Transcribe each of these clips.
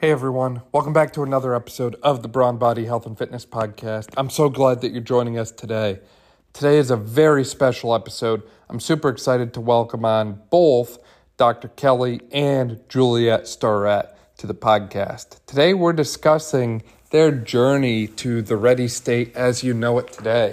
Hey everyone, welcome back to another episode of the Brawn Body Health and Fitness Podcast. I'm so glad that you're joining us today. Today is a very special episode. I'm super excited to welcome on both Dr. Kelly and Juliet Starrett to the podcast. Today we're discussing their journey to the ready state as you know it today.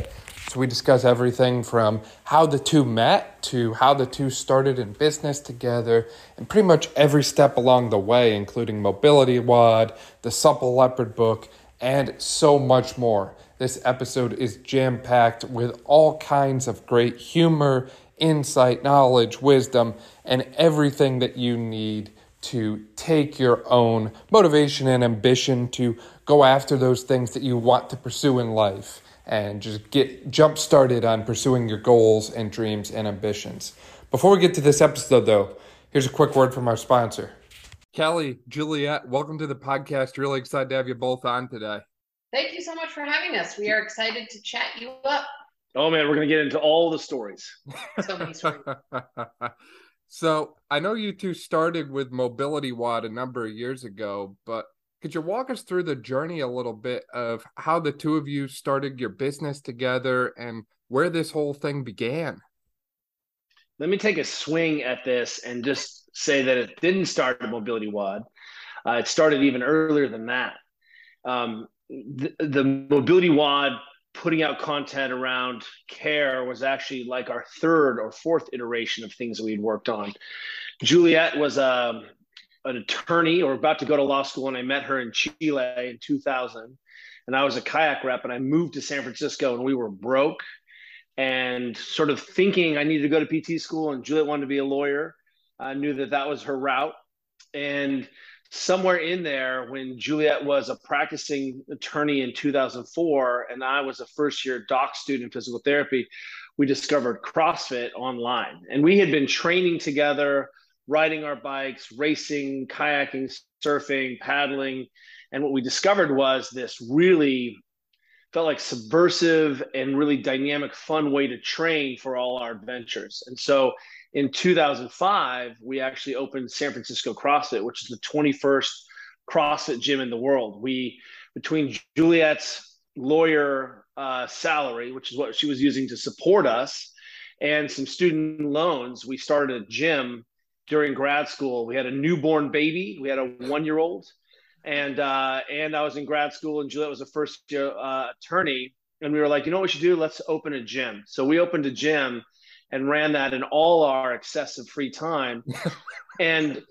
So we discuss everything from how the two met to how the two started in business together and pretty much every step along the way, including Mobility WOD, the Supple Leopard book, and so much more. This episode is jam packed with all kinds of great humor, insight, knowledge, wisdom, and everything that you need to take your own motivation and ambition to go after those things that you want to pursue in life and just get jump started on pursuing your goals and dreams and ambitions. Before we get to this episode, though, here's a quick word from our sponsor. Kelly, Juliet, welcome to the podcast. Really excited to have you both on today. Thank you so much for having us. We are excited to chat you up. Oh man, we're gonna get into all the stories. So many stories. so I know you two started with Mobility WOD a number of years ago, but could you walk us through the journey a little bit of how the two of you started your business together and where this whole thing began? Let me take a swing at this and just say that it didn't start at Mobility WOD. Uh, it started even earlier than that. Um, the, the Mobility WOD putting out content around care was actually like our third or fourth iteration of things that we'd worked on. Juliet was a, um, an attorney or about to go to law school, and I met her in Chile in 2000. And I was a kayak rep, and I moved to San Francisco, and we were broke and sort of thinking I needed to go to PT school, and Juliet wanted to be a lawyer. I knew that that was her route. And somewhere in there, when Juliet was a practicing attorney in 2004, and I was a first year doc student in physical therapy, we discovered CrossFit online. And we had been training together riding our bikes, racing, kayaking, surfing, paddling. And what we discovered was this really felt like subversive and really dynamic, fun way to train for all our adventures. And so in 2005, we actually opened San Francisco CrossFit, which is the 21st CrossFit gym in the world. We, between Juliet's lawyer uh, salary, which is what she was using to support us, and some student loans, we started a gym during grad school. We had a newborn baby. We had a one-year-old, and uh, and I was in grad school, and Juliet was a first-year uh, attorney. And we were like, you know what we should do? Let's open a gym. So we opened a gym and ran that in all our excessive free time. and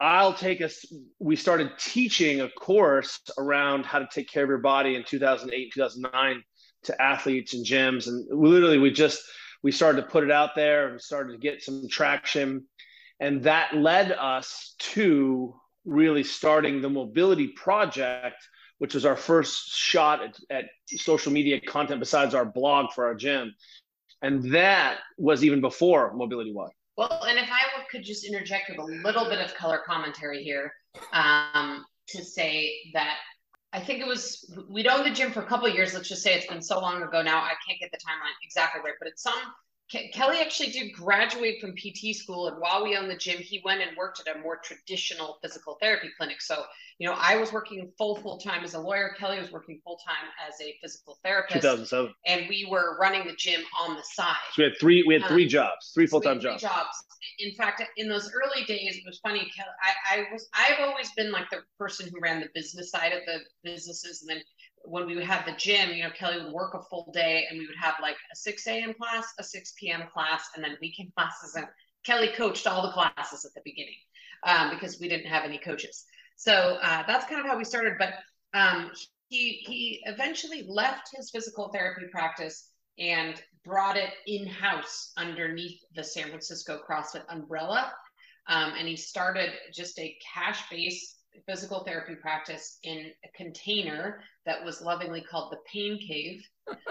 I'll take us. We started teaching a course around how to take care of your body in 2008, 2009 to athletes and gyms, and literally we just we started to put it out there and started to get some traction and that led us to really starting the mobility project, which was our first shot at, at social media content besides our blog for our gym. And that was even before Mobility WOD. Well, and if I could just interject with a little bit of color commentary here um, to say that I think it was we'd owned the gym for a couple years. Let's just say it's been so long ago now. I can't get the timeline exactly right, but at some Ke- Kelly actually did graduate from PT school, and while we owned the gym, he went and worked at a more traditional physical therapy clinic. So, you know, I was working full full time as a lawyer. Kelly was working full time as a physical therapist. 2007, and we were running the gym on the side. So we had three. We had three um, jobs, three full time jobs. jobs. In fact, in those early days, it was funny. I, I was I've always been like the person who ran the business side of the businesses, and then when we would have the gym, you know, Kelly would work a full day and we would have like a 6 a.m. class, a 6 p.m. class, and then weekend classes. And Kelly coached all the classes at the beginning um, because we didn't have any coaches. So uh, that's kind of how we started. But um, he, he eventually left his physical therapy practice and brought it in house underneath the San Francisco CrossFit umbrella. Um, and he started just a cash based physical therapy practice in a container that was lovingly called the pain cave.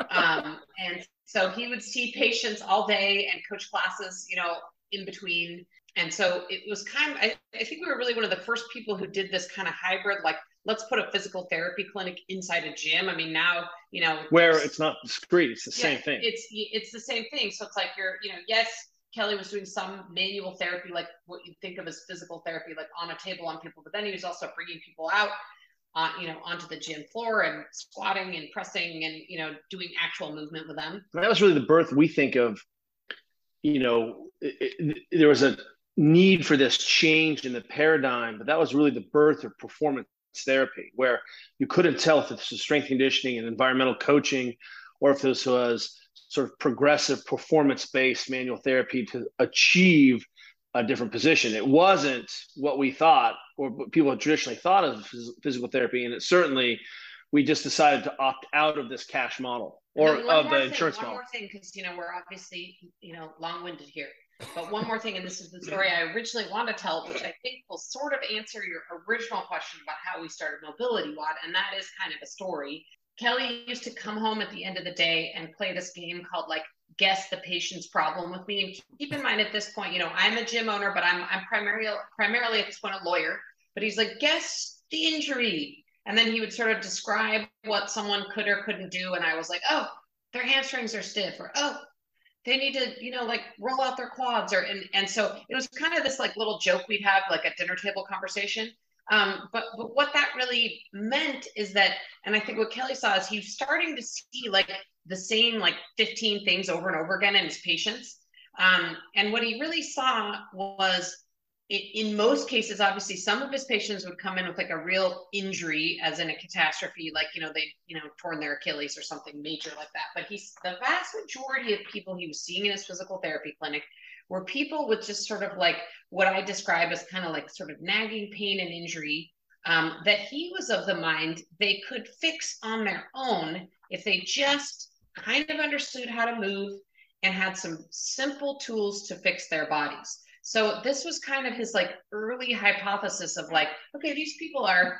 Um, and so he would see patients all day and coach classes, you know, in between. And so it was kind of, I, I think we were really one of the first people who did this kind of hybrid, like let's put a physical therapy clinic inside a gym. I mean, now, you know, where it's not discreet, it's the yeah, same thing. It's, it's the same thing. So it's like you're, you know, yes, Kelly was doing some manual therapy, like what you think of as physical therapy, like on a table on people. But then he was also bringing people out, uh, you know, onto the gym floor and squatting and pressing and you know doing actual movement with them. That was really the birth we think of. You know, it, it, there was a need for this change in the paradigm, but that was really the birth of performance therapy, where you couldn't tell if this was strength conditioning and environmental coaching, or if this was sort of progressive performance based manual therapy to achieve a different position. It wasn't what we thought or what people had traditionally thought of physical therapy. And it certainly, we just decided to opt out of this cash model or of the thing, insurance one model. One more thing, because, you know, we're obviously, you know, long winded here. But one more thing, and this is the story I originally want to tell, which I think will sort of answer your original question about how we started Mobility WOD. And that is kind of a story. Kelly used to come home at the end of the day and play this game called like guess the patient's problem with me. And keep in mind at this point, you know, I'm a gym owner, but I'm I'm primarily primarily at this point a lawyer. But he's like, guess the injury. And then he would sort of describe what someone could or couldn't do. And I was like, oh, their hamstrings are stiff, or oh, they need to, you know, like roll out their quads, or and and so it was kind of this like little joke we'd have, like a dinner table conversation. Um, but but what that really meant is that, and I think what Kelly saw is he's starting to see like the same like 15 things over and over again in his patients. Um, and what he really saw was in most cases, obviously, some of his patients would come in with like a real injury, as in a catastrophe, like you know they you know torn their Achilles or something major like that. But he's the vast majority of people he was seeing in his physical therapy clinic were people with just sort of like what I describe as kind of like sort of nagging pain and injury um, that he was of the mind they could fix on their own if they just kind of understood how to move and had some simple tools to fix their bodies. So this was kind of his like early hypothesis of like, okay, these people are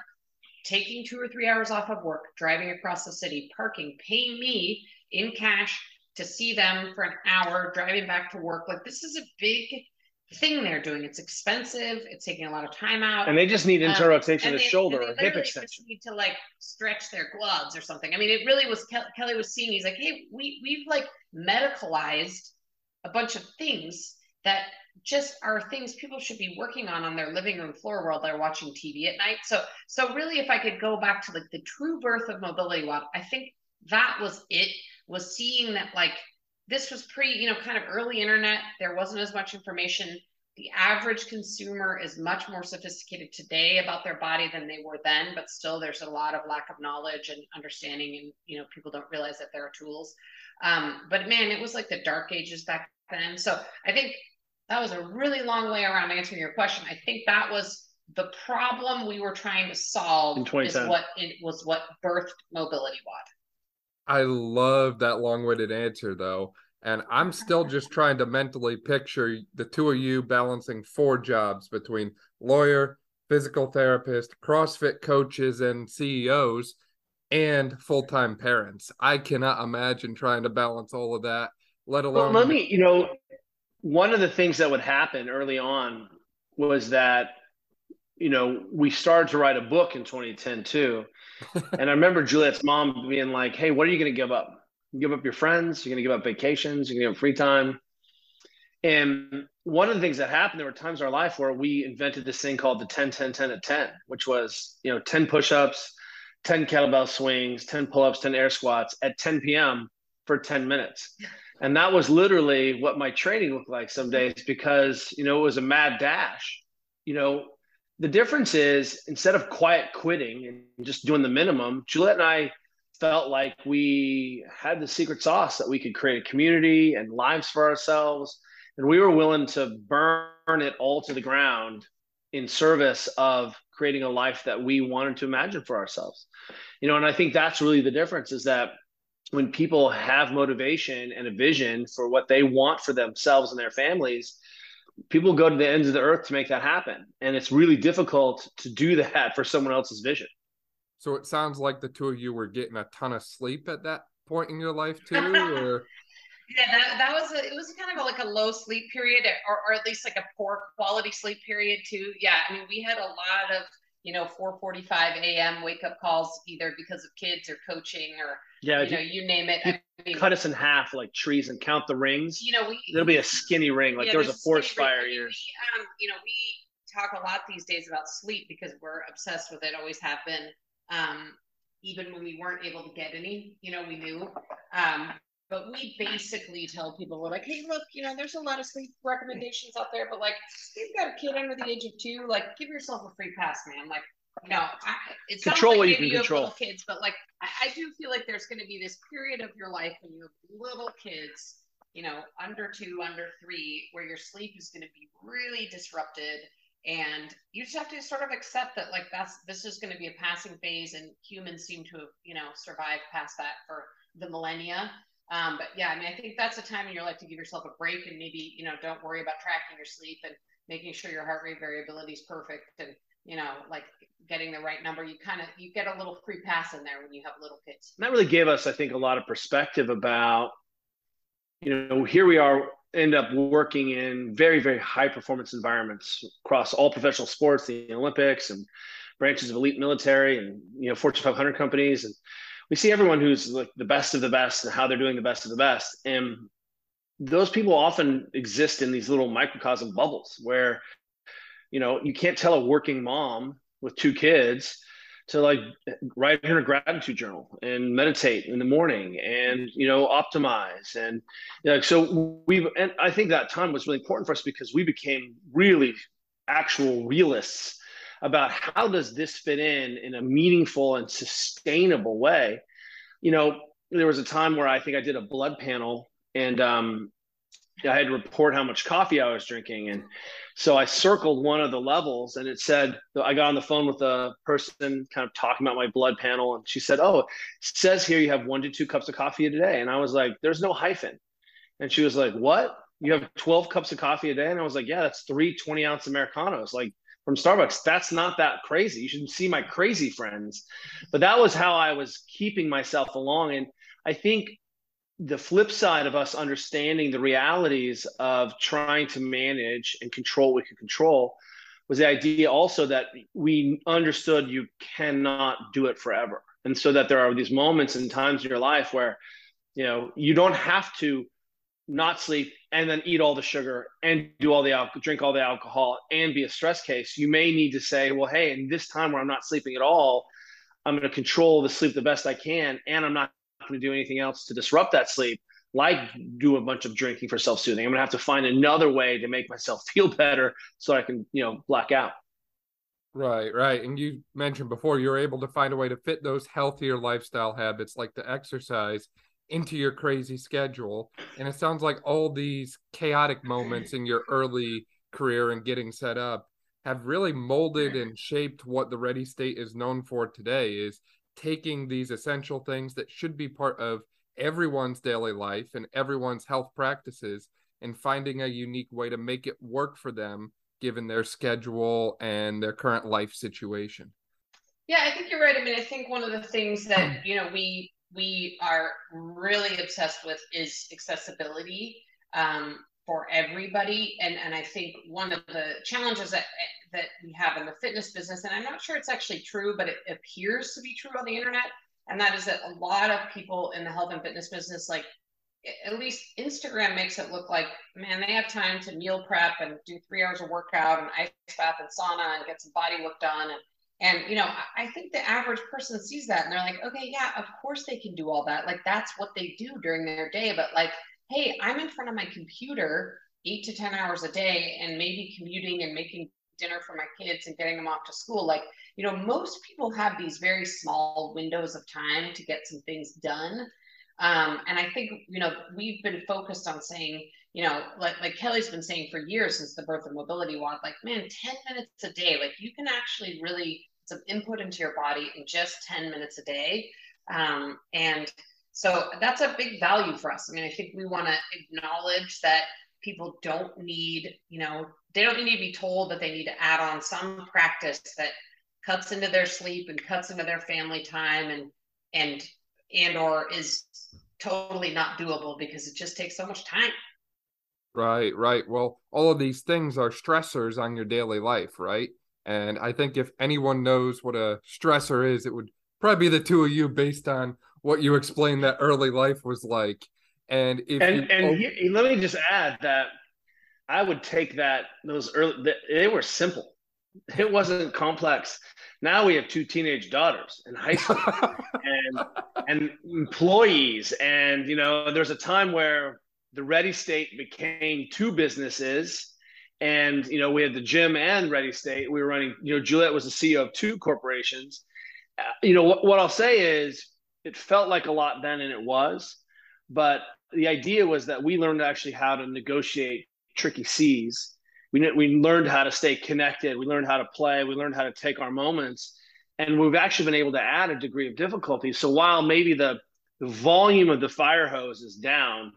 taking two or three hours off of work, driving across the city, parking, paying me in cash to see them for an hour, driving back to work. Like this is a big thing they're doing. It's expensive. It's taking a lot of time out. And they just need internal rotation um, of the shoulder or hip extension. need to like stretch their quads or something. I mean, it really was Kelly was seeing. He's like, hey, we we've like medicalized a bunch of things that just are things people should be working on on their living room floor while they're watching TV at night. So so really, if I could go back to like the true birth of mobility WOD, I think that was it. Was seeing that like this was pre, you know, kind of early internet. There wasn't as much information. The average consumer is much more sophisticated today about their body than they were then, but still there's a lot of lack of knowledge and understanding, and you know, people don't realize that there are tools. Um, but man, it was like the dark ages back then. So I think that was a really long way around answering your question. I think that was the problem we were trying to solve is what it was what birthed mobility WOD. I love that long-winded answer though. And I'm still just trying to mentally picture the two of you balancing four jobs between lawyer, physical therapist, CrossFit coaches, and CEOs, and full time parents. I cannot imagine trying to balance all of that, let alone. Well, let me, you know, one of the things that would happen early on was that you know, we started to write a book in 2010 too. and I remember Juliet's mom being like, Hey, what are you going to give up? You give up your friends, you're going to give up vacations, you're going to give up free time. And one of the things that happened, there were times in our life where we invented this thing called the 10, 10, 10 at 10, which was, you know, 10 push-ups, 10 kettlebell swings, 10 pull-ups, 10 air squats at 10 p.m. for 10 minutes. And that was literally what my training looked like some days because, you know, it was a mad dash. You know, the difference is instead of quiet quitting and just doing the minimum, Juliet and I felt like we had the secret sauce that we could create a community and lives for ourselves. And we were willing to burn it all to the ground in service of creating a life that we wanted to imagine for ourselves. You know, and I think that's really the difference is that when people have motivation and a vision for what they want for themselves and their families, people go to the ends of the earth to make that happen. And it's really difficult to do that for someone else's vision. So it sounds like the two of you were getting a ton of sleep at that point in your life too or? yeah that, that was a, it was kind of like a low sleep period or, or at least like a poor quality sleep period too. Yeah i mean we had a lot of you know 4:45 a.m. wake up calls either because of kids or coaching or yeah, you know you name it. I mean, cut us in half like trees and count the rings. You know, we there'll be a skinny ring like yeah, there was a forest fire mean, years. We, um, you know, we talk a lot these days about sleep because we're obsessed with it. Always have been. Um, even when we weren't able to get any, you know, we knew. Um, but we basically tell people we're like, hey, look, you know, there's a lot of sleep recommendations out there, but like, you've got a kid under the age of two, like, give yourself a free pass, man. Like, you know, I, it's control like you can you control. little kids, but like, I, I do feel like there's going to be this period of your life when you have little kids, you know, under two, under three, where your sleep is going to be really disrupted and you just have to sort of accept that like that's this is going to be a passing phase and humans seem to have you know survived past that for the millennia um, but yeah, I mean, I think that's a time in your life to give yourself a break and maybe, you know, don't worry about tracking your sleep and making sure your heart rate variability is perfect and, you know, like getting the right number. You kind of, you get a little free pass in there when you have little kids. And that really gave us, I think, a lot of perspective about, you know, here we are, end up working in very, very high performance environments across all professional sports, the Olympics and branches of elite military and, you know, Fortune 500 companies. And, we see everyone who's like the best of the best and how they're doing the best of the best. And those people often exist in these little microcosm bubbles where, you know, you can't tell a working mom with two kids to like write in a gratitude journal and meditate in the morning and you know optimize and you know, so we've and I think that time was really important for us because we became really actual realists about how does this fit in in a meaningful and sustainable way. You know there was a time where i think i did a blood panel and um, i had to report how much coffee i was drinking. And so i circled one of the levels and it said i got on the phone with a person kind of talking about my blood panel and she said oh it says here you have one to two cups of coffee a day. And i was like there's no hyphen. And she was like what? You have 12 cups of coffee a day? And i was like yeah that's three 20 ounce americanos. Like from Starbucks. That's not that crazy. You should see my crazy friends. But that was how I was keeping myself along. And I think the flip side of us understanding the realities of trying to manage and control what we can control was the idea also that we understood you cannot do it forever. And so that there are these moments and times in your life where, you know, you don't have to not sleep and then eat all the sugar and do all the alcohol, drink all the alcohol and be a stress case, you may need to say, well, hey, in this time where I'm not sleeping at all, I'm going to control the sleep the best I can, and I'm not going to do anything else to disrupt that sleep, like do a bunch of drinking for self-soothing. I'm going to have to find another way to make myself feel better so I can, you know, black out. Right, right. And you mentioned before you're able to find a way to fit those healthier lifestyle habits like the exercise into your crazy schedule. And it sounds like all these chaotic moments in your early career and getting set up have really molded and shaped what the ready state is known for today is taking these essential things that should be part of everyone's daily life and everyone's health practices and finding a unique way to make it work for them given their schedule and their current life situation. Yeah, I think you're right. I mean, I think one of the things that, you know, we we are really obsessed with is accessibility um, for everybody. And, and I think one of the challenges that, that we have in the fitness business, and I'm not sure it's actually true, but it appears to be true on the internet, and that is that a lot of people in the health and fitness business, like at least Instagram makes it look like, man, they have time to meal prep and do three hours of workout and ice bath and sauna and get some body work done. And and, you know, I think the average person sees that and they're like, okay, yeah, of course they can do all that. Like, that's what they do during their day. But, like, hey, I'm in front of my computer eight to 10 hours a day and maybe commuting and making dinner for my kids and getting them off to school. Like, you know, most people have these very small windows of time to get some things done. Um, and I think, you know, we've been focused on saying, you know, like, like Kelly's been saying for years since the birth of mobility WOD, like, man, 10 minutes a day, like you can actually really some input into your body in just 10 minutes a day. Um, and so that's a big value for us. I mean, I think we want to acknowledge that people don't need, you know, they don't need to be told that they need to add on some practice that cuts into their sleep and cuts into their family time and and and or is totally not doable because it just takes so much time. Right, right. Well, all of these things are stressors on your daily life, right? And I think if anyone knows what a stressor is, it would probably be the two of you based on what you explained that early life was like. And if and, you, and oh, he, let me just add that I would take that those early they were simple. It wasn't complex. Now we have two teenage daughters in high school and and employees and you know there's a time where the Ready State became two businesses and you know we had the gym and Ready State. We were running. You know Juliet was the CEO of two corporations. Uh, you know what, what I'll say is it felt like a lot then, and it was. But the idea was that we learned actually how to negotiate tricky seas. We, we learned how to stay connected. We learned how to play. We learned how to take our moments. And we've actually been able to add a degree of difficulty. So while maybe the, the volume of the fire hose is down,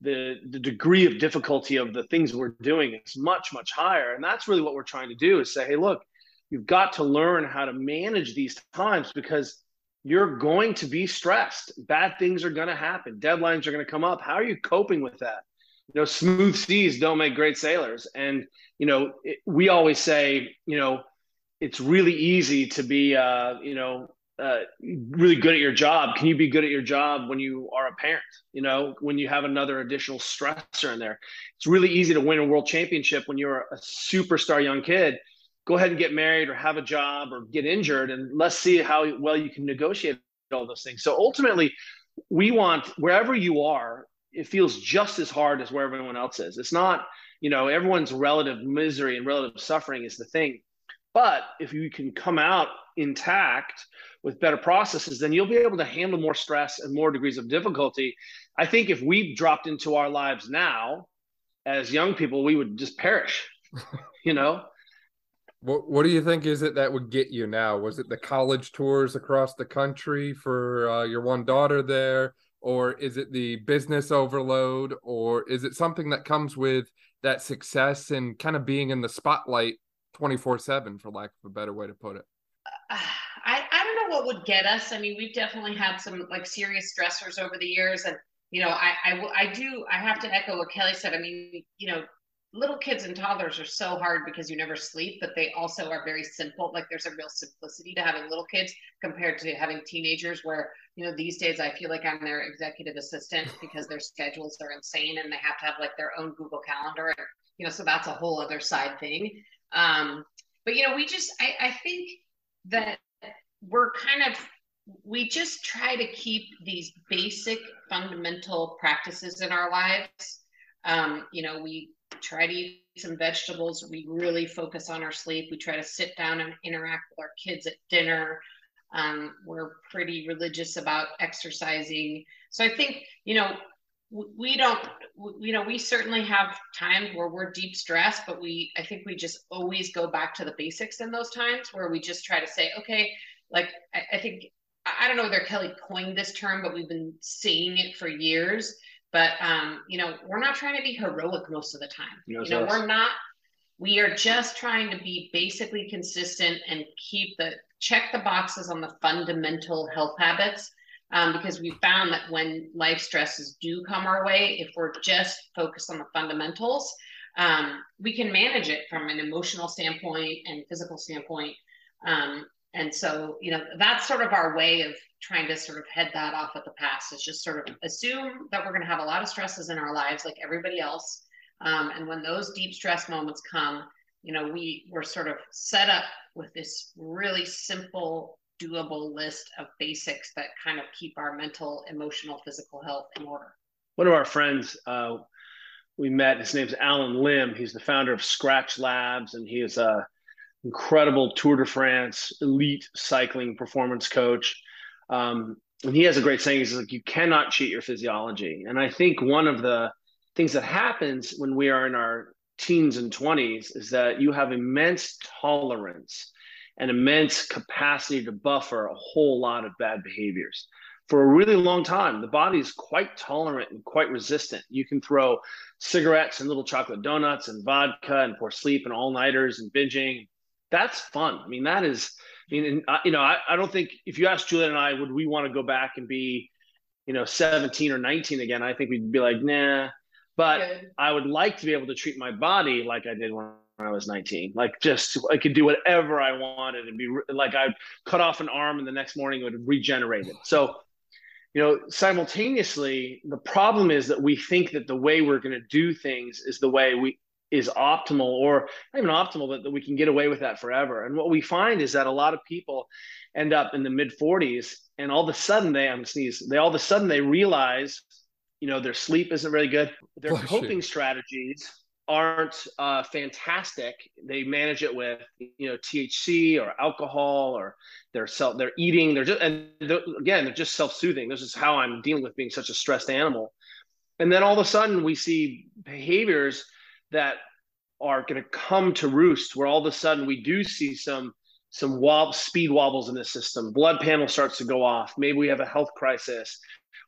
the, the degree of difficulty of the things we're doing is much, much higher. And that's really what we're trying to do is say, hey, look, you've got to learn how to manage these times because you're going to be stressed. Bad things are going to happen. Deadlines are going to come up. How are you coping with that? You know, smooth seas don't make great sailors. And, you know, it, we always say, you know, it's really easy to be, uh, you know, uh, really good at your job. Can you be good at your job when you are a parent? You know, when you have another additional stressor in there, it's really easy to win a world championship when you're a superstar young kid go ahead and get married or have a job or get injured and let's see how well you can negotiate all those things so ultimately we want wherever you are it feels just as hard as where everyone else is it's not you know everyone's relative misery and relative suffering is the thing but if you can come out intact with better processes then you'll be able to handle more stress and more degrees of difficulty. I think if we dropped into our lives now as young people we would just perish you know? What What do you think is it that would get you now? Was it the college tours across the country for uh, your one daughter there, or is it the business overload, or is it something that comes with that success and kind of being in the spotlight twenty four seven, for lack of a better way to put it? Uh, I I don't know what would get us. I mean, we've definitely had some like serious stressors over the years, and you know, I I, I do I have to echo what Kelly said. I mean, you know, little kids and toddlers are so hard because you never sleep, but they also are very simple. Like there's a real simplicity to having little kids compared to having teenagers where, you know, these days I feel like I'm their executive assistant because their schedules are insane and they have to have like their own Google calendar. You know, so that's a whole other side thing. Um, but you know, we just I, I think that we're kind of we just try to keep these basic fundamental practices in our lives. Um, you know, we try to eat some vegetables. We really focus on our sleep. We try to sit down and interact with our kids at dinner. Um, we're pretty religious about exercising. So I think, you know, we don't, you know, we certainly have times where we're deep stress, but we, I think we just always go back to the basics in those times where we just try to say, okay, like, I, I think, I don't know whether Kelly coined this term, but we've been saying it for years but um, you know, we're not trying to be heroic most of the time. you know, we're not. We are just trying to be basically consistent and keep the check the boxes on the fundamental health habits. Um, because we found that when life stresses do come our way, if we're just focused on the fundamentals, um, we can manage it from an emotional standpoint and physical standpoint. Um, and so, you know, that's sort of our way of trying to sort of head that off at the pass is just sort of assume that we're going to have a lot of stresses in our lives like everybody else um, and when those deep stress moments come you know we we're sort of set up with this really simple doable list of basics that kind of keep our mental emotional physical health in order one of our friends uh, we met his name's Allen Lim he's the founder of Skratch Labs and he is a incredible tour de france elite cycling performance coach um, and he has a great saying. He's like, you cannot cheat your physiology. And I think one of the things that happens when we are in our teens and 20s is that you have immense tolerance and immense capacity to buffer a whole lot of bad behaviors. For a really long time, the body is quite tolerant and quite resistant. You can throw cigarettes and little chocolate donuts and vodka and poor sleep and all nighters and binging. That's fun. I mean, that is I mean, and, uh, you know, I, I don't think if you ask Juliet and I, would we want to go back and be, you know, 17 or 19 again? I think we'd be like, nah. But Good. I would like to be able to treat my body like I did when I was 19. Like just I could do whatever I wanted and be like I'd cut off an arm and the next morning it would regenerate it. So, you know, simultaneously, the problem is that we think that the way we're going to do things is the way we is optimal or not even optimal, but that we can get away with that forever. And what we find is that a lot of people end up in the mid 40s and all of a sudden they I'm sneeze, they all of a sudden they realize, you know, their sleep isn't really good. Their Bless coping you. strategies aren't uh, fantastic. They manage it with you know THC or alcohol or they're self they're eating. They're just and they're, again they're just self soothing. This is how I'm dealing with being such a stressed animal. And then all of a sudden we see behaviors that are going to come to roost where all of a sudden we do see some some wob- speed wobbles in the system blood panel starts to go off maybe we have a health crisis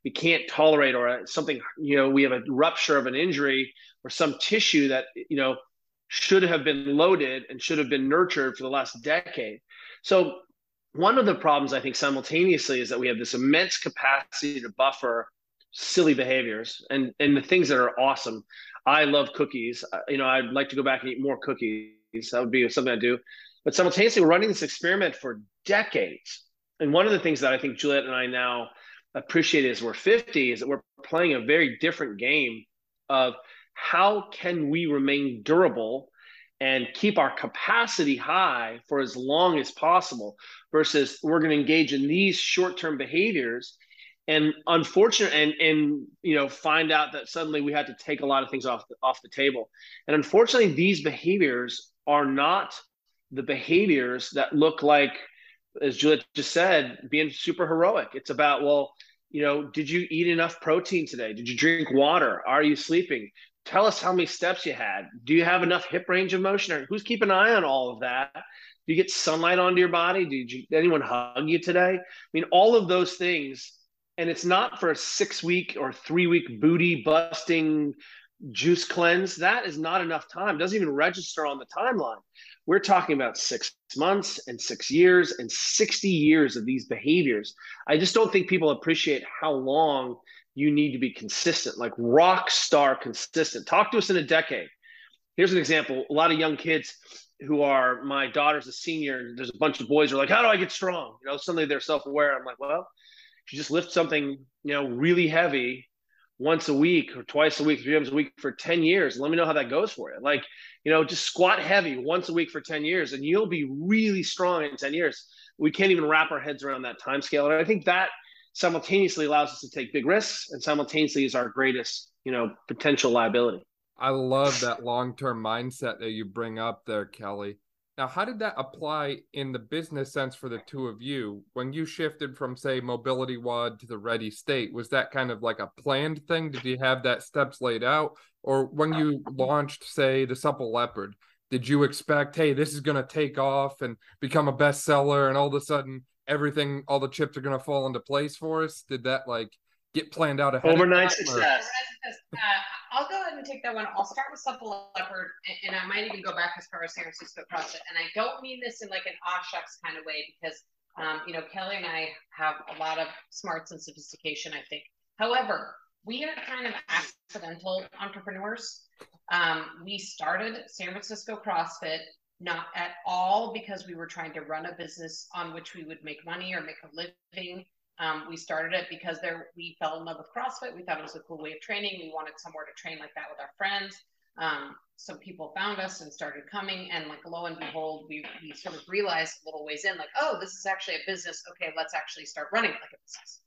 we can't tolerate or uh, something you know we have a rupture of an injury or some tissue that you know should have been loaded and should have been nurtured for the last decade. So one of the problems i think simultaneously is that we have this immense capacity to buffer silly behaviors and and the things that are awesome. I love cookies. Uh, you know i'd like to go back and eat more cookies. That would be something i do. But simultaneously we're running this experiment for decades. And one of the things that i think juliet and i now appreciate as we're 50 is that we're playing a very different game of how can we remain durable and keep our capacity high for as long as possible versus we're going to engage in these short-term behaviors and unfortunate and and you know find out that suddenly we had to take a lot of things off the, off the table. And unfortunately these behaviors are not the behaviors that look like as Juliet just said being super heroic it's about well you know did you eat enough protein today did you drink water are you sleeping tell us how many steps you had. Do you have enough hip range of motion? Or who's keeping an eye on all of that? Do you get sunlight onto your body? Did you, anyone hug you today? I mean, all of those things. And it's not for a six week or three week booty busting juice cleanse. That is not enough time. It doesn't even register on the timeline. We're talking about six months and six years and 60 years of these behaviors. I just don't think people appreciate how long you need to be consistent, like rock star consistent. Talk to us in a decade. Here's an example. A lot of young kids who are my daughter's a senior, and there's a bunch of boys who are like, How do I get strong? You know, suddenly they're self-aware. I'm like, well, if you just lift something, you know, really heavy once a week or twice a week, three times a week for 10 years. Let me know how that goes for you. Like, you know, just squat heavy once a week for 10 years and you'll be really strong in 10 years. We can't even wrap our heads around that time scale. And I think that simultaneously allows us to take big risks and simultaneously is our greatest you know potential liability i love that long-term mindset that you bring up there kelly now how did that apply in the business sense for the two of you when you shifted from say mobility WOD to the ready state was that kind of like a planned thing did you have that steps laid out or when you launched say the supple leopard did you expect hey this is going to take off and become a bestseller and all of a sudden everything, all the chips are going to fall into place for us? Did that like get planned out ahead? Overnight success. I'll go ahead and take that one. I'll start with Supple Leopard, and, and, I might even go back as far as San Francisco CrossFit. And I don't mean this in like an aw shucks kind of way because, um, you know, Kelly and I have a lot of smarts and sophistication, I think. However, we are kind of accidental entrepreneurs. Um, we started San Francisco CrossFit not at all because we were trying to run a business on which we would make money or make a living. Um, we started it because there we fell in love with CrossFit. We thought it was a cool way of training. We wanted somewhere to train like that with our friends. Um, some people found us and started coming, and like lo and behold, we we sort of realized a little ways in, like, oh, this is actually a business. Okay, let's actually start running it like a business.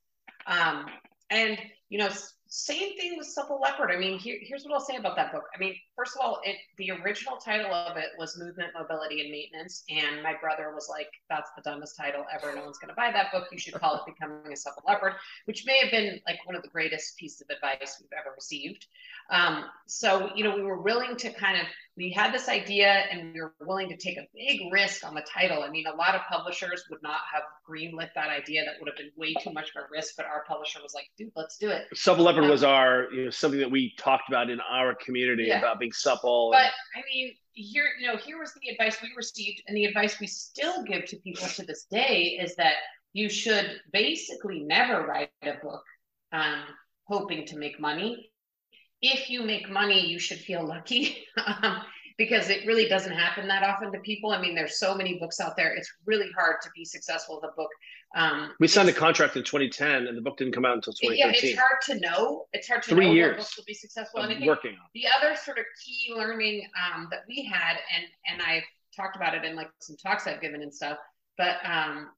Um, and you know, same thing with Supple Leopard. I mean, here, here's what I'll say about that book. I mean, first of all, it the original title of it was Movement, Mobility, and Maintenance, and my brother was like, "That's the dumbest title ever. No one's going to buy that book. You should call it Becoming a Supple Leopard," which may have been like one of the greatest pieces of advice we've ever received. Um, so, you know, we were willing to kind of we had this idea and we were willing to take a big risk on the title. I mean, a lot of publishers would not have greenlit that idea. That would have been way too much of a risk, but our publisher was like, dude, let's do it. Supple Leopard was our, you know, something that we talked about in our community yeah. about being supple. But and... I mean, here, you know, here was the advice we received, and the advice we still give to people to this day is that you should basically never write a book um, hoping to make money if you make money, you should feel lucky. um, because it really doesn't happen that often to people. I mean, there's so many books out there. It's really hard to be successful with a book. Um, we signed a contract in 2010, and the book didn't come out until 2013. Yeah, it's hard to know. It's hard to Three know years books will be successful. And working on. The other sort of key learning um, that we had, and and I've talked about it in like some talks I've given and stuff, but um,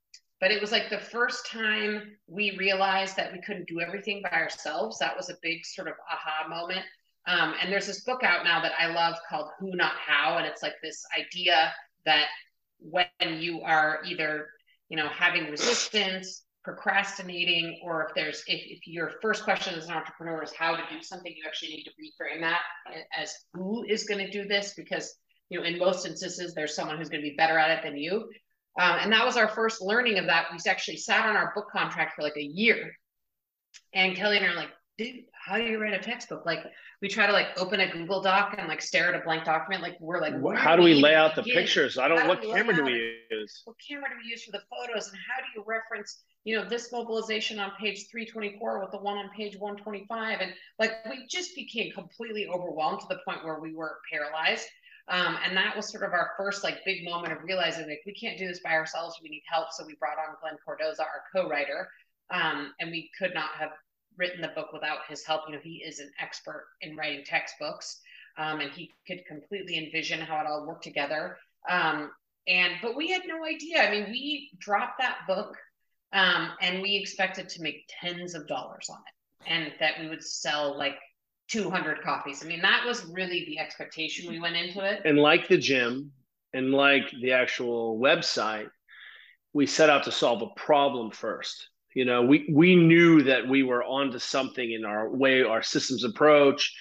but it was like the first time we realized that we couldn't do everything by ourselves. That was a big sort of aha moment. Um, and there's this book out now that I love called Who Not How, and it's like this idea that when you are either you know having resistance, procrastinating, or if there's if, if your first question as an entrepreneur is how to do something, you actually need to reframe that as who is going to do this because you know in most instances there's someone who's going to be better at it than you. Um, and that was our first learning of that. We actually sat on our book contract for like a year. And Kelly and I are like, dude, how do you write a textbook? Like we try to like open a Google Doc and like stare at a blank document. Like we're like, how do we lay out the pictures? I don't. What do camera do we use? What camera do we use for the photos? And how do you reference, you know, this mobilization on page 324 with the one on page 125? And like we just became completely overwhelmed to the point where we were paralyzed. Um, and that was sort of our first like big moment of realizing like we can't do this by ourselves. We need help. So we brought on Glen Cordoza, our co-writer, um, and we could not have written the book without his help. You know, he is an expert in writing textbooks, um, and he could completely envision how it all worked together. Um, and but we had no idea. I mean, we dropped that book, um, and we expected to make tens of dollars on it, and that we would sell like 200 copies. I mean, that was really the expectation we went into it. And like the gym and like the actual website, we set out to solve a problem first. You know, we we knew that we were onto something in our way, our systems approach,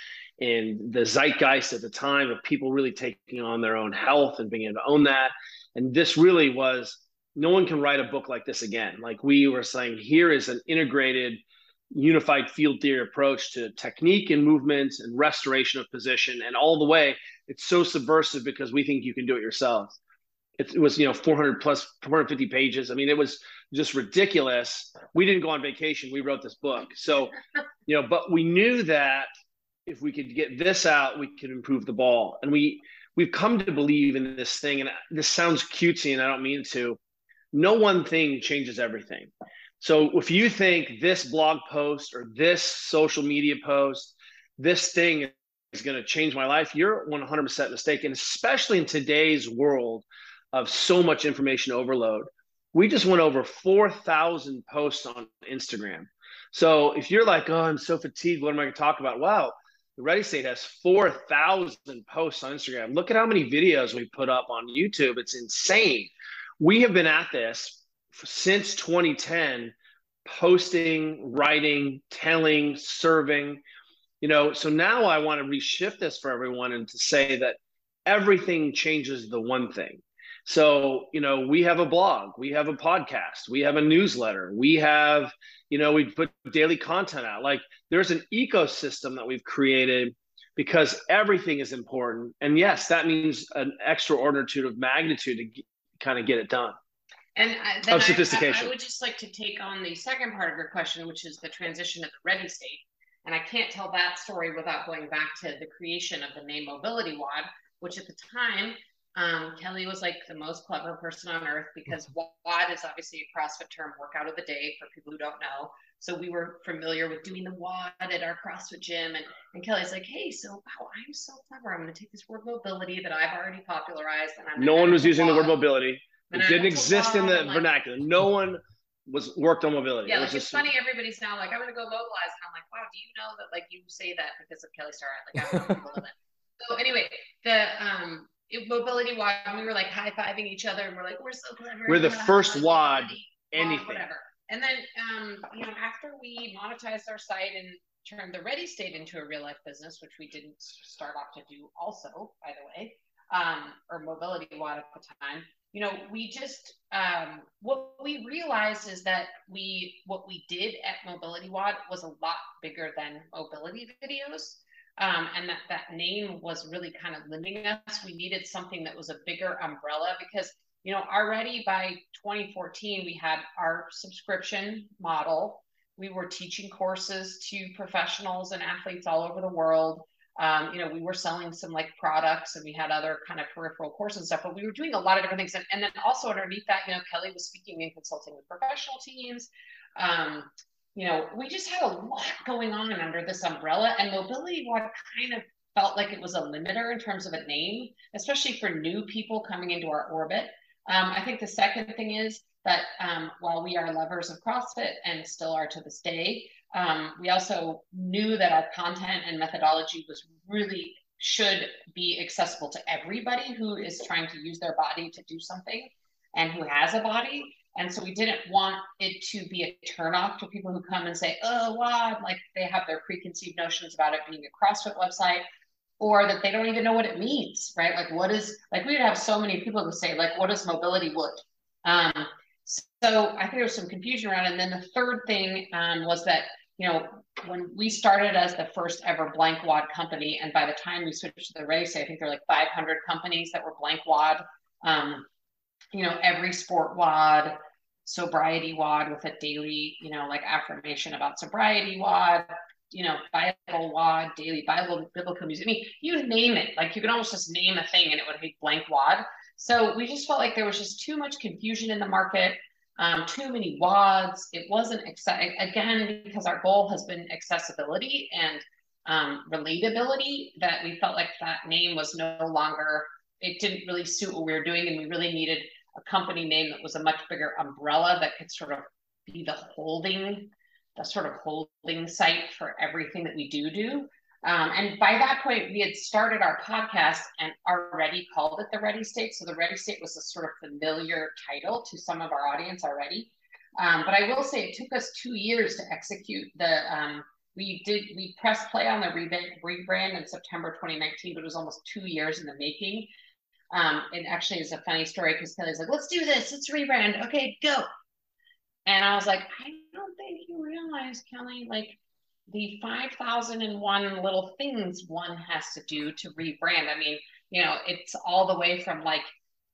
and the zeitgeist at the time of people really taking on their own health and being able to own that. And this really was no one can write a book like this again. Like we were saying, here is an integrated unified field theory approach to technique and movements and restoration of position and all the way it's so subversive because we think you can do it yourself it, it, was you know 400 plus 450 pages i mean it was just ridiculous. We didn't go on vacation. We wrote this book. So you know but we knew that if we could get this out we could improve the ball. And we we've come to believe in this thing and this sounds cutesy and i don't mean to. No one thing changes everything. So if you think this blog post or this social media post, this thing is going to change my life, you're 100% mistaken, especially in today's world of so much information overload. We just went over 4,000 posts on Instagram. So if you're like, oh, I'm so fatigued, what am I going to talk about? Wow, the Ready State has 4,000 posts on Instagram. Look at how many videos we put up on YouTube. It's insane. We have been at this since 2010 posting writing telling serving you know so now i want to reshift this for everyone and to say that everything changes the one thing so you know we have a blog we have a podcast we have a newsletter we have you know we put daily content out like there's an ecosystem that we've created because everything is important and yes that means an extra extraordinary of magnitude to kind of get it done and uh, I, of sophistication. I, I, would just like to take on the second part of your question, which is the transition of the ready state. And I can't tell that story without going back to the creation of the name Mobility WOD, which at the time, um, Kelly was like the most clever person on earth because WOD is obviously a CrossFit term, workout of the day for people who don't know. So we were familiar with doing the WOD at our CrossFit gym. And, and Kelly's like, hey, so wow, I'm so clever. I'm going to take this word mobility that I've already popularized. And I'm no one was using WOD. the word mobility. It didn't exist in the like, vernacular. No one was worked on mobility. Yeah, it like it's funny. Everybody's now like, I'm gonna go mobilize, and I'm like, wow, do you know that like you say that because of Kelly Starrett? Like, I don't know So anyway, the um it, mobility WOD, we were like high fiving each other, and we're like, we're so clever. We're the first WOD, anything. Whatever. And then um, you know, after we monetized our site and turned the Ready State into a real life business, which we didn't start off to do, also by the way, um, or mobility WOD at the time you know, we just um, what we realized is that we what we did at Mobility WOD was a lot bigger than mobility videos. Um, and that that name was really kind of limiting us. We needed something that was a bigger umbrella because you know already by 2014 we had our subscription model. We were teaching courses to professionals and athletes all over the world. Um, you know, we were selling some like products and we had other kind of peripheral courses and stuff, but we were doing a lot of different things. And, and then also underneath that, you know, Kelly was speaking and consulting with professional teams. Um, you know, we just had a lot going on under this umbrella, and Mobility WOD kind of felt like it was a limiter in terms of a name, especially for new people coming into our orbit. Um, I think the second thing is that um, while we are lovers of CrossFit and still are to this day, um, we also knew that our content and methodology was really should be accessible to everybody who is trying to use their body to do something and who has a body. And so we didn't want it to be a turnoff to people who come and say, oh, wow, like they have their preconceived notions about it being a CrossFit website or that they don't even know what it means, right? Like, what is, like, we would have so many people who say, like, what is mobility WOD? Um, so I think there was some confusion around it. And then the third thing um, was that, you know, when we started as the first ever blank WOD company, and by the time we switched to the race, I think there were like 500 companies that were blank WOD. Um, you know, every sport WOD, sobriety WOD with a daily, you know, like affirmation about sobriety WOD, you know, Bible WOD, daily Bible, biblical music. I mean, you name it. Like you can almost just name a thing and it would be blank WOD. So we just felt like there was just too much confusion in the market, um, too many WODs. It wasn't exciting again because our goal has been accessibility and um, relatability. That we felt like that name was no longer. It didn't really suit what we were doing, and we really needed a company name that was a much bigger umbrella that could sort of be the holding, the sort of holding site for everything that we do do. Um, and by that point, we had started our podcast and already called it the Ready State. So the Ready State was a sort of familiar title to some of our audience already. Um, but I will say it took us two years to execute the. Um, we did we pressed play on the rebrand in September 2019, but it was almost two years in the making. Um, it actually is a funny story because Kelly's like, let's do this, let's rebrand. Okay, go. And I was like, I don't think you realize, Kelly, like the 5,001 little things one has to do to rebrand. I mean, you know, it's all the way from like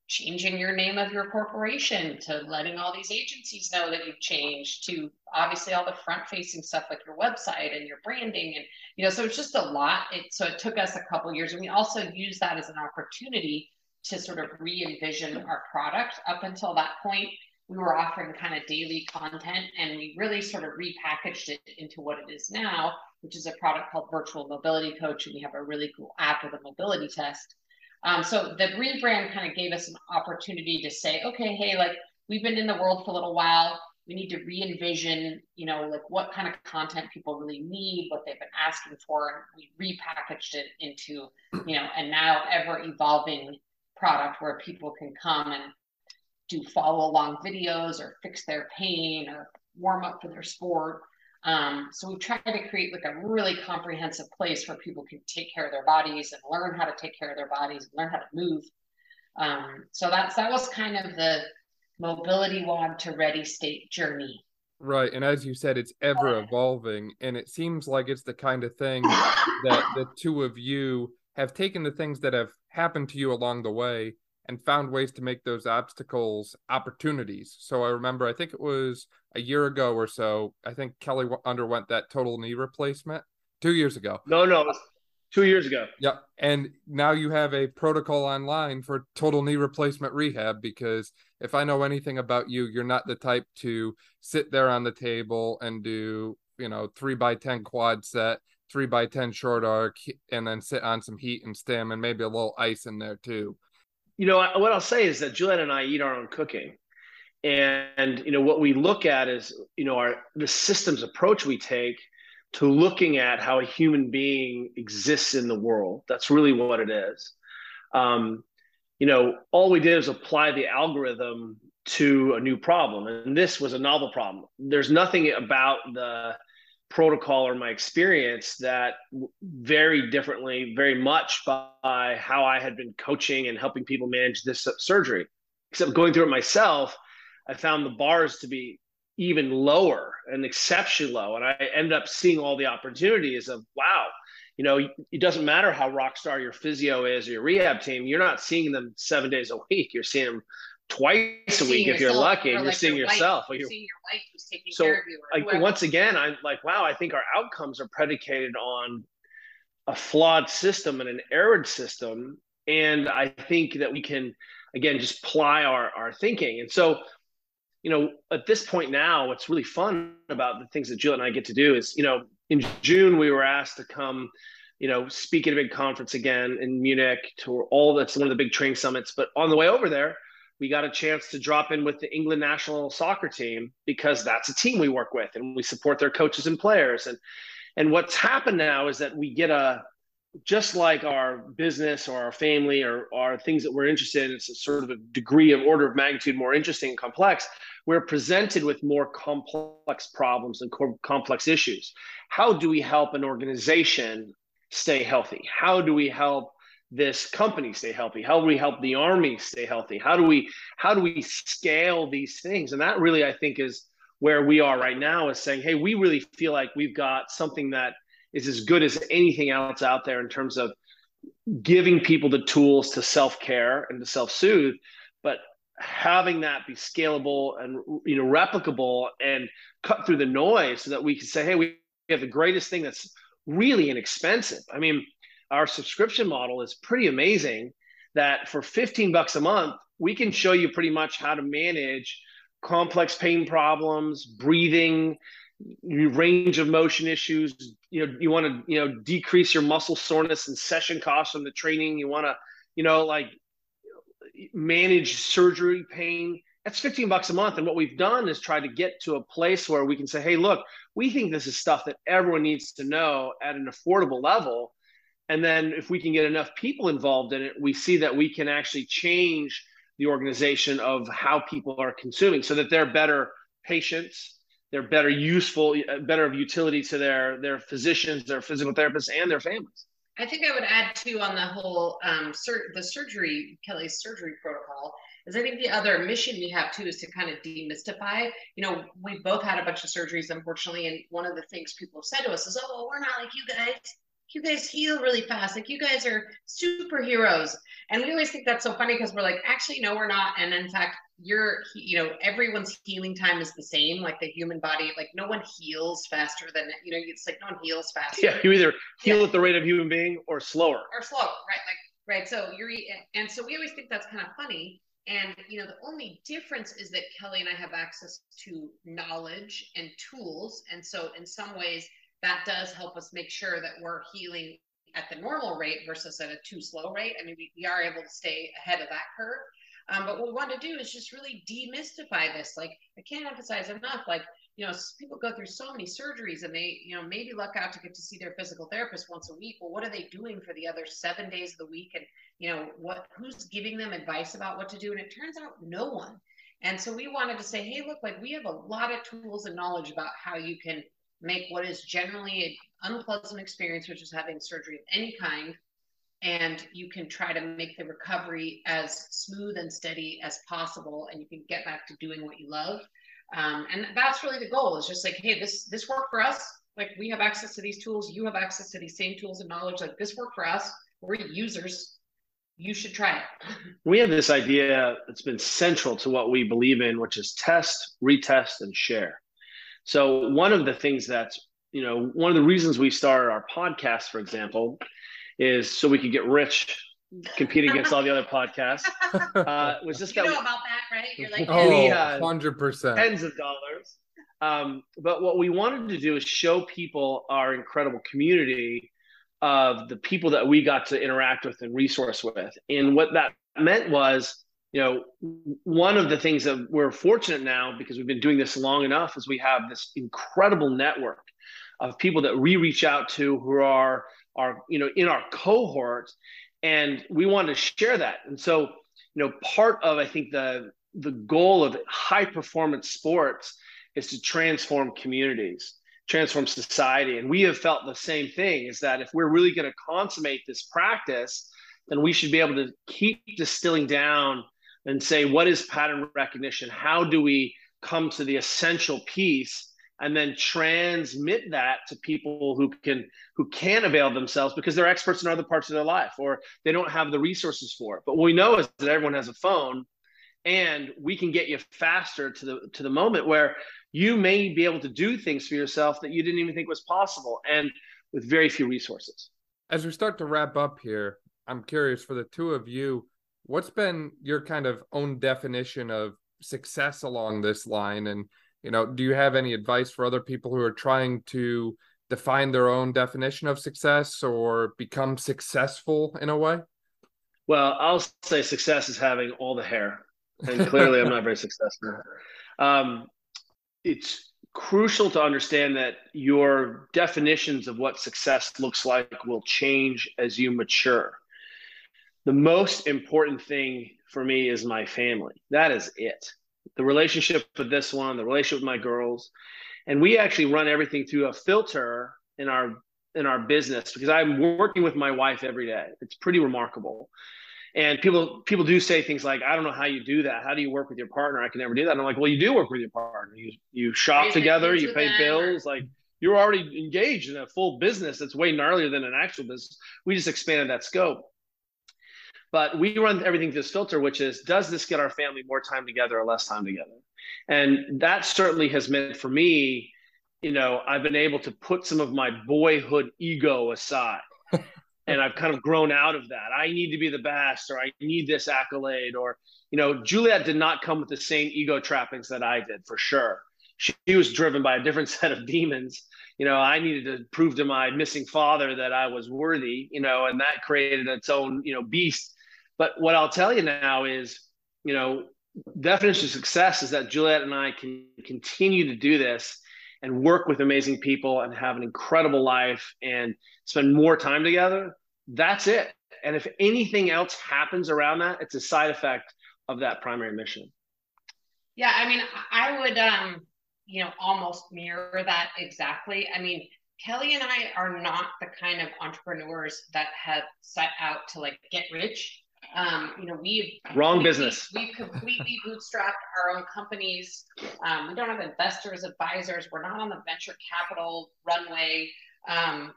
changing your name of your corporation to letting all these agencies know that you've changed to obviously all the front facing stuff like your website and your branding and you know so it's just a lot it so it took us a couple years and we also use that as an opportunity to sort of re-envision our product. Up until that point, we were offering kind of daily content and we really sort of repackaged it into what it is now, which is a product called Virtual Mobility Coach. And we have a really cool app with a mobility test. Um, so the rebrand kind of gave us an opportunity to say, okay, hey, like we've been in the world for a little while. We need to re-envision, you know, like what kind of content people really need, what they've been asking for, and we repackaged it into, you know, and now ever evolving product where people can come and do follow along videos or fix their pain or warm up for their sport. Um, so we try to create like a really comprehensive place where people can take care of their bodies and learn how to take care of their bodies, and learn how to move. Um, so that's that was kind of the mobility WOD to ready state journey. Right. And as you said, it's ever evolving. And it seems like it's the kind of thing that the two of you have taken the things that have happened to you along the way and found ways to make those obstacles opportunities. So I remember, I think it was a year ago or so, I think Kelly underwent that total knee replacement two years ago. No, no, two years ago. Yep. And now you have a protocol online for total knee replacement rehab because if I know anything about you, you're not the type to sit there on the table and do, you know, three by 10 quad set three by ten short arc, and then sit on some heat and stim, and maybe a little ice in there too. You know what I'll say is that Juliet and I eat our own cooking, and you know what we look at is you know our the systems approach we take to looking at how a human being exists in the world. That's really what it is. Um, you know, all we did is apply the algorithm to a new problem, and this was a novel problem. There's nothing about the protocol or my experience that very differently, very much by how I had been coaching and helping people manage this surgery. Except going through it myself, I found the bars to be even lower and exceptionally low. And I ended up seeing all the opportunities of, wow, you know, it doesn't matter how rock star your physio is or your rehab team, you're not seeing them seven days a week. You're seeing them twice a week if you're lucky and you're seeing your yourself wife, you're, seeing your wife who's taking so care of you like once again i'm like wow i think our outcomes are predicated on a flawed system and an error system. And I think that we can, again, just ply our, our thinking. And so, you know, at this point now, what's really fun about the things that Jill and I get to do is, you know, in June, we were asked to come, you know, speak at a big conference again in Munich to all that's one of the big training summits. But on the way over there, we got a chance to drop in with the England national soccer team because that's a team we work with and we support their coaches and players. And and what's happened now is that we get a just like our business or our family or, our things that we're interested in, it's a sort of a degree of order of magnitude more interesting and complex. We're presented with more complex problems and co- complex issues. How do we help an organization stay healthy? How do we help this company stay healthy? How do we help the army stay healthy? How do we how do we scale these things? And that really I think is where we are right now is saying, hey, we really feel like we've got something that is as good as anything else out there in terms of giving people the tools to self-care and to self-soothe, but having that be scalable and you know replicable and cut through the noise so that we can say, hey, we have the greatest thing that's really inexpensive. I mean, our subscription model is pretty amazing that for 15 bucks a month, we can show you pretty much how to manage complex pain problems, breathing, range of motion issues. You know, you want to, you know, decrease your muscle soreness and session costs from the training. You want to, you know, like manage surgery pain. That's 15 bucks a month. And what we've done is try to get to a place where we can say, hey, look, we think this is stuff that everyone needs to know at an affordable level. And then if we can get enough people involved in it, we see that we can actually change the organization of how people are consuming so that they're better patients they're better useful better of utility to their their physicians their physical therapists and their families. I think i would add too on the whole um, sur- the surgery kelly's surgery protocol is i think the other mission we have too is to kind of demystify. You know we both had a bunch of surgeries unfortunately and one of the things people have said to us is oh well, we're not like you guys you guys heal really fast. Like you guys are superheroes. And we always think that's so funny because we're like, actually, no, we're not. And in fact, you're, you know, everyone's healing time is the same. Like the human body, like no one heals faster than, you know, it's like no one heals faster. Yeah. You either heal yeah. at the rate of human being or slower. Or slower, right? Like, right. So you're, and so we always think that's kind of funny. And you know, the only difference is that Kelly and I have access to knowledge and tools. And so in some ways, that does help us make sure that we're healing at the normal rate versus at a too slow rate. I mean, we, we are able to stay ahead of that curve. Um, but what we want to do is just really demystify this. Like, I can't emphasize enough, like, you know, people go through so many surgeries and they, you know, maybe luck out to get to see their physical therapist once a week. Well, what are they doing for the other seven days of the week? And, you know, what, who's giving them advice about what to do? And it turns out no one. And so we wanted to say, hey, look, like we have a lot of tools and knowledge about how you can make what is generally an unpleasant experience, which is having surgery of any kind, and you can try to make the recovery as smooth and steady as possible, and you can get back to doing what you love. Um, and that's really the goal. Is just like, hey, this this worked for us. Like we have access to these tools. You have access to these same tools and knowledge. Like this worked for us. We're users. You should try it. we have this idea that's been central to what we believe in, which is test, retest, and share. So one of the things that's, you know, one of the reasons we started our podcast, for example, is so we could get rich competing against all the other podcasts. Uh, was just you that know about that, right? You're like, oh, hundred percent, tens of dollars. Um, but what we wanted to do is show people our incredible community of the people that we got to interact with and resource with. And what that meant was you know, one of the things that we're fortunate now because we've been doing this long enough is we have this incredible network of people that we reach out to who are are you know in our cohort, and we want to share that. And so, you know, part of I think the the goal of high performance sports is to transform communities transform society and we have felt the same thing is that if we're really going to consummate this practice then we should be able to keep distilling down and say what is pattern recognition? How do we come to the essential piece and then transmit that to people who can who can avail themselves because they're experts in other parts of their life or they don't have the resources for it. But what we know is that everyone has a phone and we can get you faster to the to the moment where you may be able to do things for yourself that you didn't even think was possible and with very few resources. As we start to wrap up here, I'm curious for the two of you, what's been your kind of own definition of success along this line? And, you know, do you have any advice for other people who are trying to define their own definition of success or become successful in a way? Well, I'll say success is having all the hair. And clearly, I'm not very successful. Um, it's crucial to understand that your definitions of what success looks like will change as you mature. The most important thing for me is my family. That is it. The relationship with this one, the relationship with my girls. And we actually run everything through a filter in our in our business because I'm working with my wife every day. It's pretty remarkable. And people people do say things like, "I don't know how you do that. How do you work with your partner? I can never do that." And I'm like, "Well, you do work with your partner. You you shop together. You pay bills. Like you're already engaged in a full business that's way gnarlier than an actual business. We just expanded that scope." But we run everything through this filter, which is, does this get our family more time together or less time together? And that certainly has meant for me, you know, I've been able to put some of my boyhood ego aside and I've kind of grown out of that. I need to be the best, or I need this accolade, or you know, Juliet did not come with the same ego trappings that I did for sure. She, she was driven by a different set of demons. You know, I needed to prove to my missing father that I was worthy. You know, and that created its own you know beast. But what I'll tell you now is, you know, definition of success is that Juliet and I can continue to do this and work with amazing people and have an incredible life and spend more time together, that's it. And if anything else happens around that, it's a side effect of that primary mission. Yeah, I mean, I would, um, you know, almost mirror that exactly. I mean, Kelly and I are not the kind of entrepreneurs that have set out to like get rich. Um, you know, we've wrong business. We've completely bootstrapped our own companies. Um, we don't have investors, advisors. We're not on the venture capital runway. Um,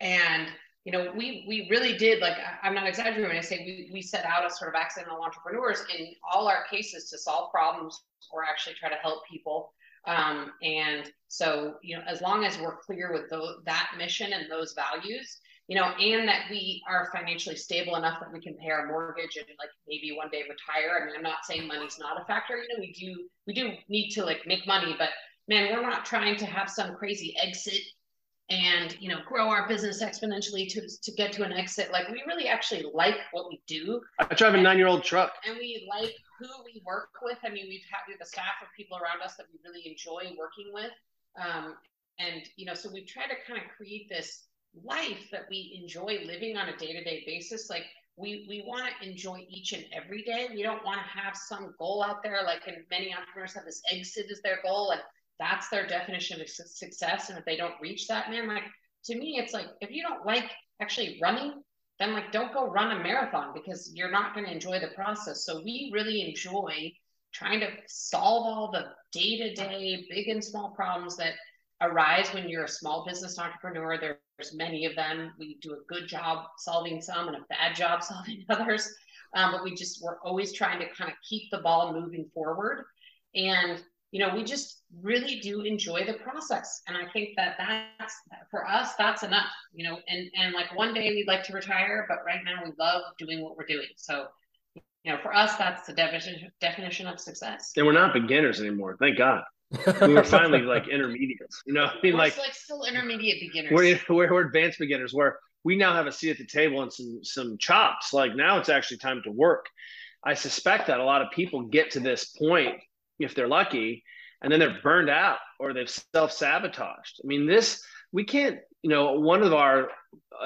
and you know, we we really did like I'm not exaggerating when I say we we set out as sort of accidental entrepreneurs in all our cases to solve problems or actually try to help people. Um, and so, you know, as long as we're clear with the, that mission and those values, you know, and that we are financially stable enough that we can pay our mortgage and like maybe one day retire. I mean, I'm not saying money's not a factor. You know, we do we do need to like make money, but man, we're not trying to have some crazy exit and you know grow our business exponentially to to get to an exit. Like we really actually like what we do. I drive a nine year old truck. and we like who we work with. I mean we've had we have a staff of people around us that we really enjoy working with. Um, and you know so we try to kind of create this life that we enjoy living on a day-to-day basis like we we want to enjoy each and every day we don't want to have some goal out there like and many entrepreneurs have this exit as their goal and that's their definition of success. And if they don't reach that, man, like to me, it's like if you don't like actually running, then like don't go run a marathon because you're not going to enjoy the process. So we really enjoy trying to solve all the day-to-day big and small problems that arise when you're a small business entrepreneur. There's many of them. We do a good job solving some and a bad job solving others. Um, but we just we're always trying to kind of keep the ball moving forward. And you know, we just really do enjoy the process. And I think that that's for us, that's enough, you know, and, and like one day we'd like to retire, but right now we love doing what we're doing. So, you know, for us, that's the definition, definition of success. And we're not beginners anymore. Thank God. We were finally like intermediates, you know, I mean, we're like, like still intermediate beginners. We're, we're, we're advanced beginners where we now have a seat at the table and some, some chops. Like now it's actually time to work. I suspect that a lot of people get to this point if they're lucky, and then they're burned out or they've self sabotaged. I mean, this, we can't, you know, one of our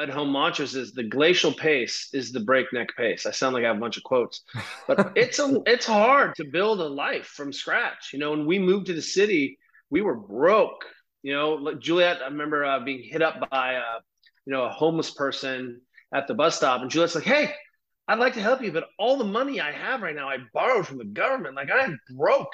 at home mantras is the glacial pace is the breakneck pace. I sound like I have a bunch of quotes, but it's a, it's hard to build a life from scratch. You know, when we moved to the city, we were broke. You know, Juliet, I remember uh, being hit up by, a, you know, a homeless person at the bus stop, and Juliet's like, "Hey, I'd like to help you, but all the money I have right now, I borrowed from the government. Like I'm broke,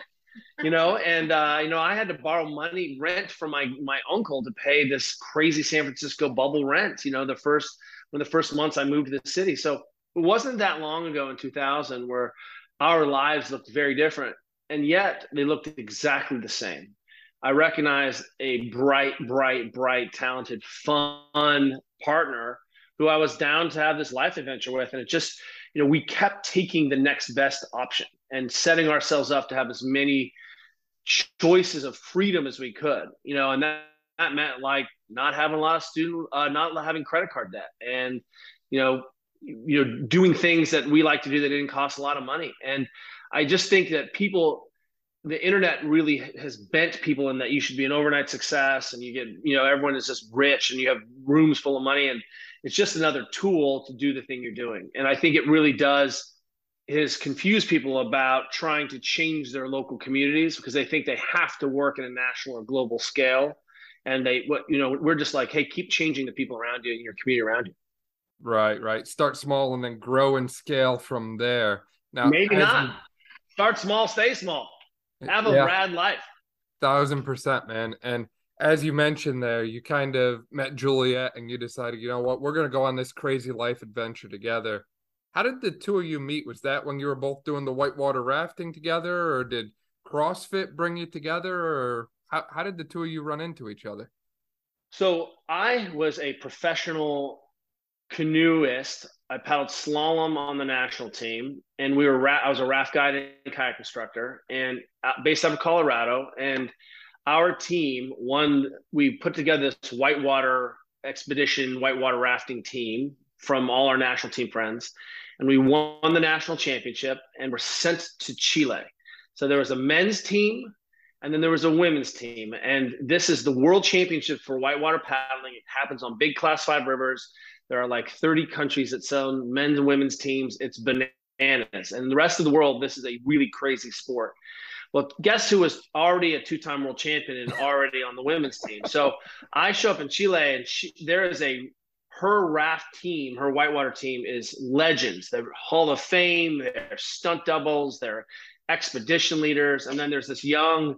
you know. And uh, you know, I had to borrow money, rent from my my uncle to pay this crazy San Francisco bubble rent. You know, the first when the first months I moved to the city. So it wasn't that long ago in 2000 where our lives looked very different, and yet they looked exactly the same. I recognized a bright, bright, bright, talented, fun partner who I was down to have this life adventure with. And it just, you know, we kept taking the next best option and setting ourselves up to have as many choices of freedom as we could, you know, and that, that meant like not having a lot of student, uh, not having credit card debt and, you know, you know, doing things that we like to do that didn't cost a lot of money. And I just think that people, the internet really has bent people in that you should be an overnight success and you get, you know, everyone is just rich and you have rooms full of money and it's just another tool to do the thing you're doing. And I think it really does has confused people about trying to change their local communities because they think they have to work in a national or global scale. And they, what, you know, we're just like, hey, keep changing the people around you and your community around you. Right, right. Start small and then grow and scale from there. Now, maybe not. You... Start small, stay small. Have a yeah, rad life. Thousand percent, man. And as you mentioned there, you kind of met Juliet and you decided, you know what, we're going to go on this crazy life adventure together. How did the two of you meet? Was that when you were both doing the whitewater rafting together, or did CrossFit bring you together, or how, how did the two of you run into each other? So I was a professional canoeist. I paddled slalom on the national team, and we were ra- I was a raft guide and kayak instructor, and uh, based out of Colorado. And our team won. We put together this whitewater expedition, whitewater rafting team from all our national team friends, and we won the national championship and were sent to Chile. So there was a men's team, and then there was a women's team, and this is the world championship for whitewater paddling. It happens on big class five rivers. There are like 30 countries that sell men's and women's teams. It's bananas. And the rest of the world, this is a really crazy sport. Well, guess who was already a two-time world champion and already on the women's team? So I show up in Chile, and she, there is a her raft team, her whitewater team is legends. They're Hall of Fame. They're stunt doubles. They're expedition leaders, and then there's this young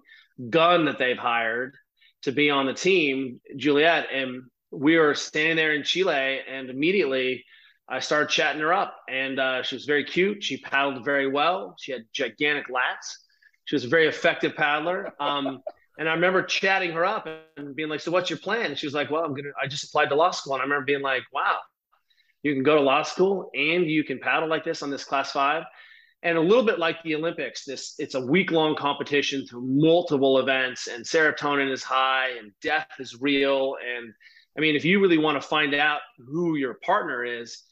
gun that they've hired to be on the team, Juliet, and we were standing there in Chile, and immediately I started chatting her up, and uh, she was very cute. She paddled very well. She had gigantic lats. She was a very effective paddler. Um, and I remember chatting her up and being like, "So what's your plan?" And she was like, "Well, I'm gonna. I just applied to law school." And I remember being like, "Wow, you can go to law school and you can paddle like this on this class five and a little bit like the olympics this it's a week long competition through multiple events and serotonin is high and death is real and I mean, if you really want to find out who your partner is,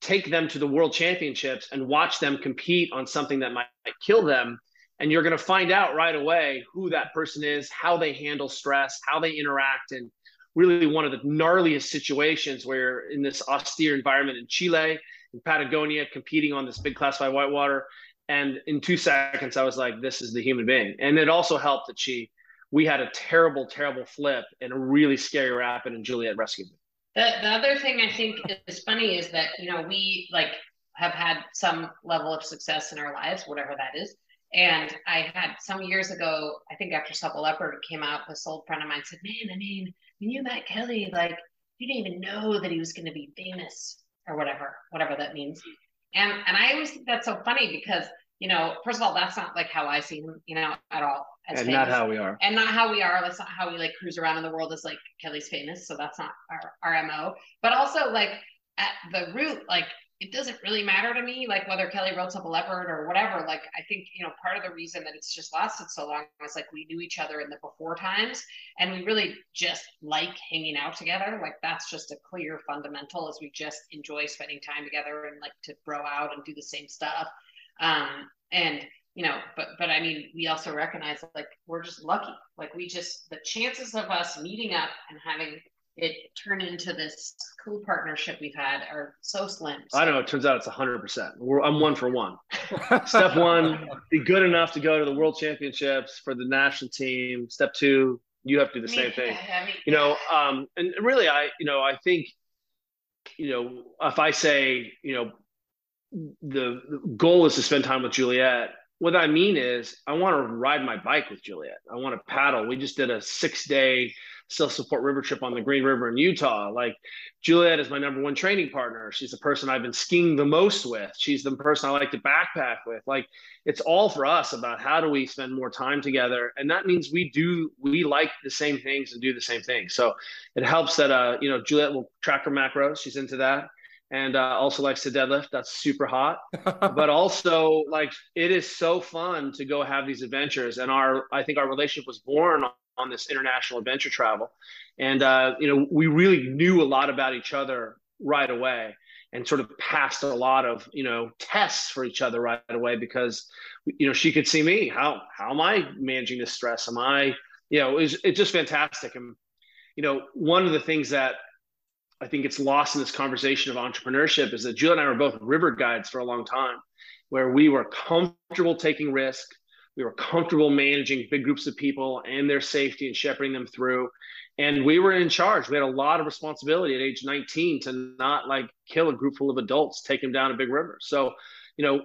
take them to the world championships and watch them compete on something that might, kill them. And you're going to find out right away who that person is, how they handle stress, how they interact. And really, one of the gnarliest situations where in this austere environment in Chile, in Patagonia, competing on this big class five whitewater. And in two seconds, I was like, this is the human being. And it also helped that she we had a terrible, terrible flip and a really scary rapid, and Juliet rescued me. The, the other thing I think is funny is that, you know, we like have had some level of success in our lives, whatever that is. And I had some years ago, I think after Supple Leopard came out, this old friend of mine said, Man, I mean, when you met Kelly, like you didn't even know that he was going to be famous or whatever, whatever that means. And and I always think that's so funny because you know, first of all, that's not like how I see him, you know, at all. and famous. not how we are. And not how we are. That's not how we like cruise around in the world as like Kelly's famous. So that's not our, our MO. But also like at the root, like it doesn't really matter to me, like whether Kelly wrote Supple Leopard or whatever. Like I think, you know, part of the reason that it's just lasted so long is like we knew each other in the before times and we really just like hanging out together. Like that's just a clear fundamental as we just enjoy spending time together and like to bro out and do the same stuff um, and you know, but but I mean, we also recognize like we're just lucky. Like we just the chances of us meeting up and having it turn into this cool partnership we've had are so slim. So. I don't know. It turns out it's hundred percent. I'm one for one. Step one, be good enough to go to the world championships for the national team. Step two, you have to do the I mean, same thing. I mean, you know, um, and really, I, you know, I think, you know, if I say, you know, the, the goal is to spend time with Juliet. What I mean is, I want to ride my bike with Juliet. I want to paddle. We just did a six day self support river trip on the Green River in Utah. Like, Juliet is my number one training partner. She's the person I've been skiing the most with. She's the person I like to backpack with. Like, it's all for us about how do we spend more time together. And that means we do, we like the same things and do the same things. So it helps that, uh, you know, Juliet will track her macros. She's into that and uh, also likes to deadlift. That's super hot. but also, like, it is so fun to go have these adventures. And our, I think our relationship was born on, this international adventure travel. And, uh, you know, we really knew a lot about each other right away and sort of passed a lot of, you know, tests for each other right away because, you know, she could see me. How, how am I managing this stress? Am I, you know, it's, it's just fantastic. And, you know, one of the things that I think it's lost in this conversation of entrepreneurship is that Jill and I were both river guides for a long time, where we were comfortable taking risk. We were comfortable managing big groups of people and their safety and shepherding them through. And we were in charge. We had a lot of responsibility at age 19 to not like kill a group full of adults, take them down a big river. So, you know,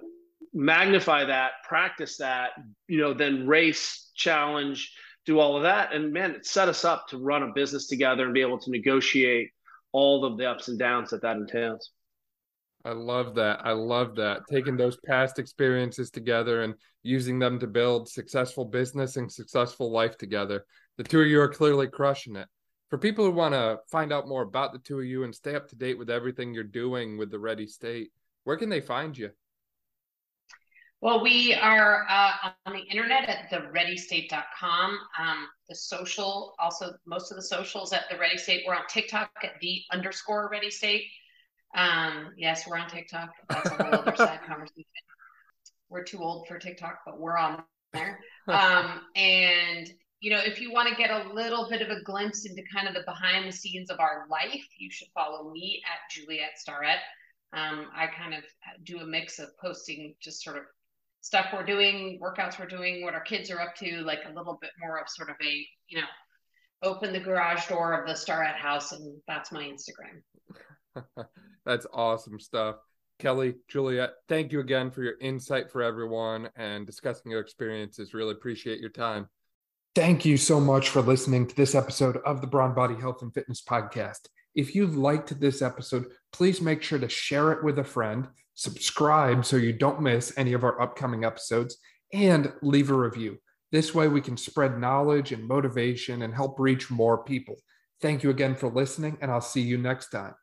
magnify that, practice that, you know, then race, challenge, do all of that. And man, it set us up to run a business together and be able to negotiate all of the ups and downs that that entails. I love that. I love that. Taking those past experiences together and using them to build successful business and successful life together. The two of you are clearly crushing it. For people who want to find out more about the two of you and stay up to date with everything you're doing with the Ready State, where can they find you? Well, we are uh, on the internet at thereadystate.com. Um, the social, also most of the socials at the Ready State. We're on TikTok at the underscore Ready State. Um, yes, we're on TikTok. That's a whole other side conversation. We're too old for TikTok, but we're on there. Um, and you know, if you want to get a little bit of a glimpse into kind of the behind the scenes of our life, you should follow me at Juliet Starrett. Um, I kind of do a mix of posting just sort of stuff we're doing, workouts we're doing, what our kids are up to, like a little bit more of sort of a, you know, open the garage door of the Starrett house. And that's my Instagram. that's awesome stuff. Kelly, Juliet, thank you again for your insight for everyone and discussing your experiences. Really appreciate your time. Thank you so much for listening to this episode of the Brawn Body Health and Fitness Podcast. If you liked this episode, please make sure to share it with a friend subscribe so you don't miss any of our upcoming episodes, and leave a review. This way, we can spread knowledge and motivation and help reach more people. Thank you again for listening, and I'll see you next time.